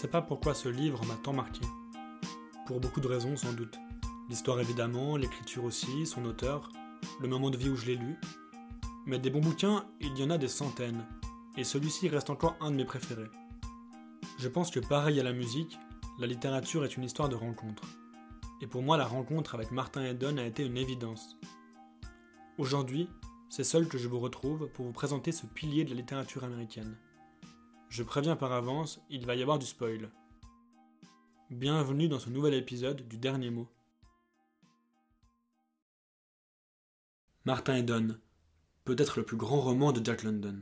sais pas pourquoi ce livre m'a tant marqué. Pour beaucoup de raisons sans doute. L'histoire évidemment, l'écriture aussi, son auteur, le moment de vie où je l'ai lu. Mais des bons bouquins, il y en a des centaines, et celui-ci reste encore un de mes préférés. Je pense que pareil à la musique, la littérature est une histoire de rencontre. Et pour moi, la rencontre avec Martin Eden a été une évidence. Aujourd'hui, c'est seul que je vous retrouve pour vous présenter ce pilier de la littérature américaine. Je préviens par avance, il va y avoir du spoil. Bienvenue dans ce nouvel épisode du dernier mot. Martin Eden, peut-être le plus grand roman de Jack London.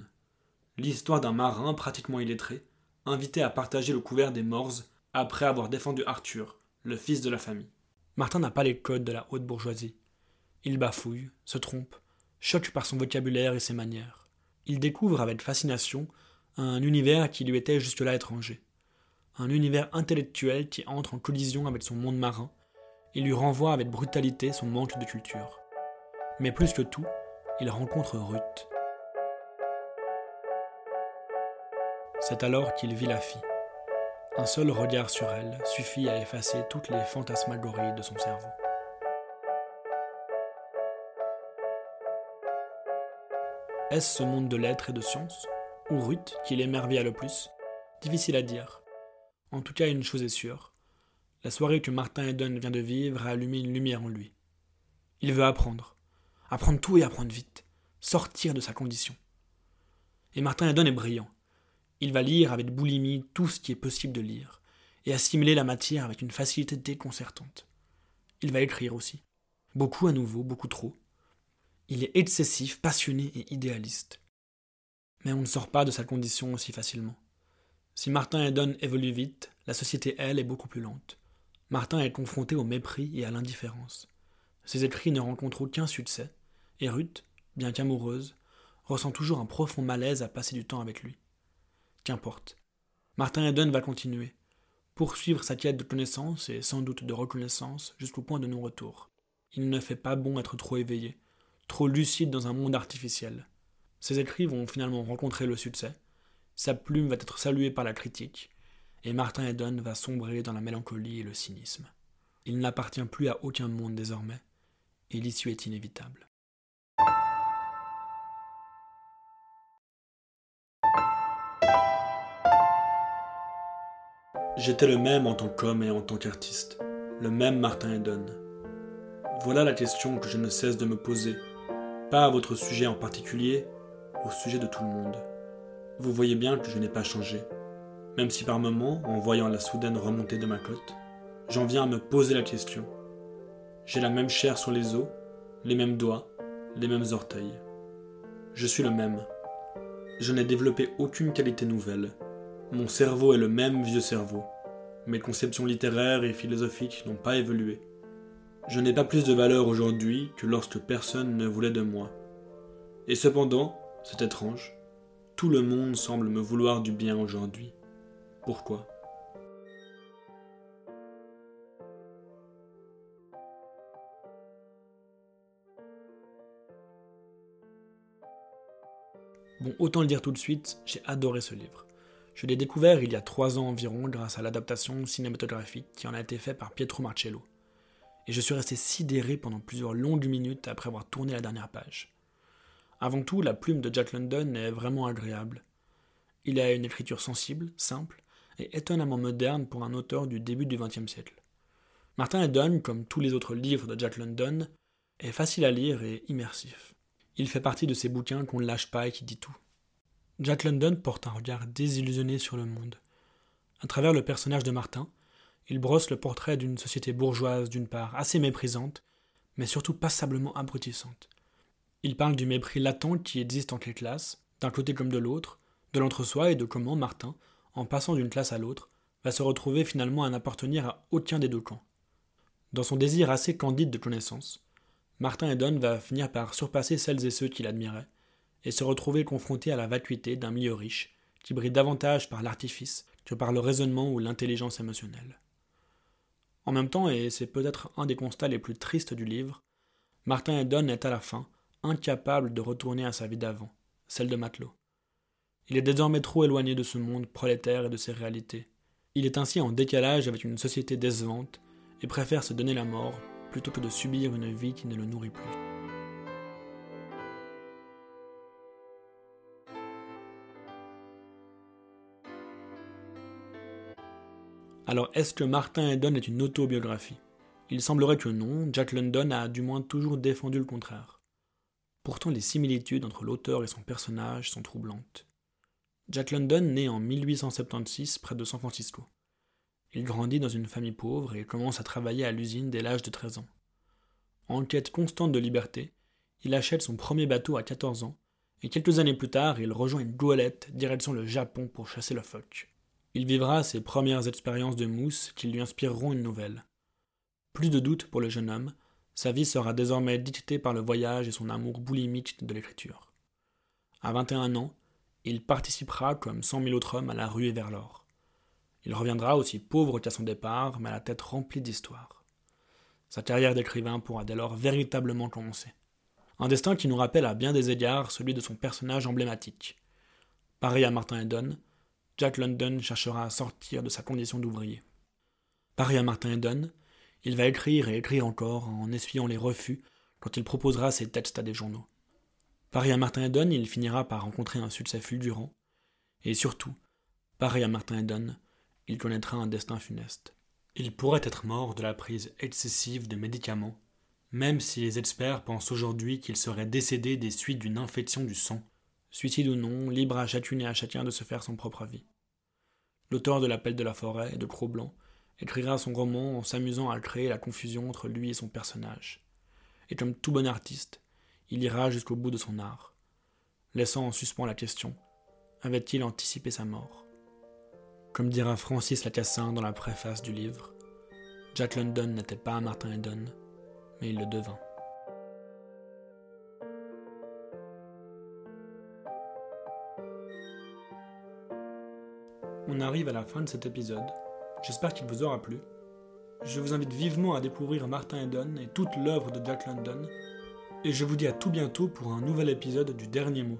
L'histoire d'un marin pratiquement illettré, invité à partager le couvert des Morses après avoir défendu Arthur, le fils de la famille. Martin n'a pas les codes de la haute bourgeoisie. Il bafouille, se trompe, choque par son vocabulaire et ses manières. Il découvre avec fascination un univers qui lui était jusque-là étranger. Un univers intellectuel qui entre en collision avec son monde marin et lui renvoie avec brutalité son manque de culture. Mais plus que tout, il rencontre Ruth. C'est alors qu'il vit la fille. Un seul regard sur elle suffit à effacer toutes les fantasmagories de son cerveau. Est-ce ce monde de lettres et de sciences ou Ruth qui l'émerveilla le plus Difficile à dire. En tout cas, une chose est sûre. La soirée que Martin Eden vient de vivre a allumé une lumière en lui. Il veut apprendre. Apprendre tout et apprendre vite. Sortir de sa condition. Et Martin Eden est brillant. Il va lire avec boulimie tout ce qui est possible de lire, et assimiler la matière avec une facilité déconcertante. Il va écrire aussi. Beaucoup à nouveau, beaucoup trop. Il est excessif, passionné et idéaliste. Mais on ne sort pas de sa condition aussi facilement. Si Martin Eden évolue vite, la société, elle, est beaucoup plus lente. Martin est confronté au mépris et à l'indifférence. Ses écrits ne rencontrent aucun succès, et Ruth, bien qu'amoureuse, ressent toujours un profond malaise à passer du temps avec lui. Qu'importe. Martin Eden va continuer, poursuivre sa quête de connaissance et sans doute de reconnaissance jusqu'au point de non-retour. Il ne fait pas bon être trop éveillé, trop lucide dans un monde artificiel. Ses écrits vont finalement rencontrer le succès, sa plume va être saluée par la critique, et Martin Eden va sombrer dans la mélancolie et le cynisme. Il n'appartient plus à aucun monde désormais, et l'issue est inévitable. J'étais le même en tant qu'homme et en tant qu'artiste, le même Martin Eden. Voilà la question que je ne cesse de me poser, pas à votre sujet en particulier, au sujet de tout le monde. Vous voyez bien que je n'ai pas changé, même si par moments, en voyant la soudaine remontée de ma côte, j'en viens à me poser la question. J'ai la même chair sur les os, les mêmes doigts, les mêmes orteils. Je suis le même. Je n'ai développé aucune qualité nouvelle. Mon cerveau est le même vieux cerveau. Mes conceptions littéraires et philosophiques n'ont pas évolué. Je n'ai pas plus de valeur aujourd'hui que lorsque personne ne voulait de moi. Et cependant, c'est étrange, tout le monde semble me vouloir du bien aujourd'hui. Pourquoi? Bon, autant le dire tout de suite, j'ai adoré ce livre. Je l'ai découvert il y a trois ans environ grâce à l'adaptation cinématographique qui en a été faite par Pietro Marcello. Et je suis resté sidéré pendant plusieurs longues minutes après avoir tourné la dernière page. Avant tout, la plume de Jack London est vraiment agréable. Il a une écriture sensible, simple et étonnamment moderne pour un auteur du début du XXe siècle. Martin Eden, comme tous les autres livres de Jack London, est facile à lire et immersif. Il fait partie de ces bouquins qu'on ne lâche pas et qui dit tout. Jack London porte un regard désillusionné sur le monde. À travers le personnage de Martin, il brosse le portrait d'une société bourgeoise d'une part assez méprisante, mais surtout passablement abrutissante. Il parle du mépris latent qui existe entre les classes, d'un côté comme de l'autre, de l'entre-soi et de comment Martin, en passant d'une classe à l'autre, va se retrouver finalement à n'appartenir à aucun des deux camps. Dans son désir assez candide de connaissance, Martin Eden va finir par surpasser celles et ceux qui l'admiraient, et se retrouver confronté à la vacuité d'un milieu riche, qui brille davantage par l'artifice que par le raisonnement ou l'intelligence émotionnelle. En même temps, et c'est peut-être un des constats les plus tristes du livre, Martin Eden est à la fin incapable de retourner à sa vie d'avant, celle de matelot. Il est désormais trop éloigné de ce monde prolétaire et de ses réalités. Il est ainsi en décalage avec une société décevante et préfère se donner la mort plutôt que de subir une vie qui ne le nourrit plus. Alors est-ce que Martin Eden est une autobiographie? Il semblerait que non, Jack London a du moins toujours défendu le contraire. Pourtant les similitudes entre l'auteur et son personnage sont troublantes. Jack London naît en 1876 près de San Francisco. Il grandit dans une famille pauvre et commence à travailler à l'usine dès l'âge de 13 ans. En quête constante de liberté, il achète son premier bateau à 14 ans et quelques années plus tard, il rejoint une goélette direction le Japon pour chasser le phoque. Il vivra ses premières expériences de mousse qui lui inspireront une nouvelle. Plus de doute pour le jeune homme, sa vie sera désormais dictée par le voyage et son amour boulimique de l'écriture. À 21 ans, il participera comme cent mille autres hommes à la ruée vers l'or. Il reviendra aussi pauvre qu'à son départ, mais à la tête remplie d'histoire. Sa carrière d'écrivain pourra dès lors véritablement commencer. Un destin qui nous rappelle à bien des égards celui de son personnage emblématique. Pareil à Martin Eden, Jack London cherchera à sortir de sa condition d'ouvrier. Pareil à Martin Eden, il va écrire et écrire encore en essuyant les refus quand il proposera ses textes à des journaux. Pareil à Martin Eden, il finira par rencontrer un succès fulgurant, et surtout, pareil à Martin Eden, il connaîtra un destin funeste. Il pourrait être mort de la prise excessive de médicaments, même si les experts pensent aujourd'hui qu'il serait décédé des suites d'une infection du sang, Suicide ou non, libre à chacune et à chacun de se faire son propre avis. L'auteur de L'appel de la forêt et de Cro-Blanc écrira son roman en s'amusant à créer la confusion entre lui et son personnage. Et comme tout bon artiste, il ira jusqu'au bout de son art, laissant en suspens la question avait-il anticipé sa mort? Comme dira Francis Lacassin dans la préface du livre, Jack London n'était pas Martin Eden, mais il le devint. On arrive à la fin de cet épisode. J'espère qu'il vous aura plu. Je vous invite vivement à découvrir Martin Eden et toute l'œuvre de Jack London. Et je vous dis à tout bientôt pour un nouvel épisode du Dernier Mot.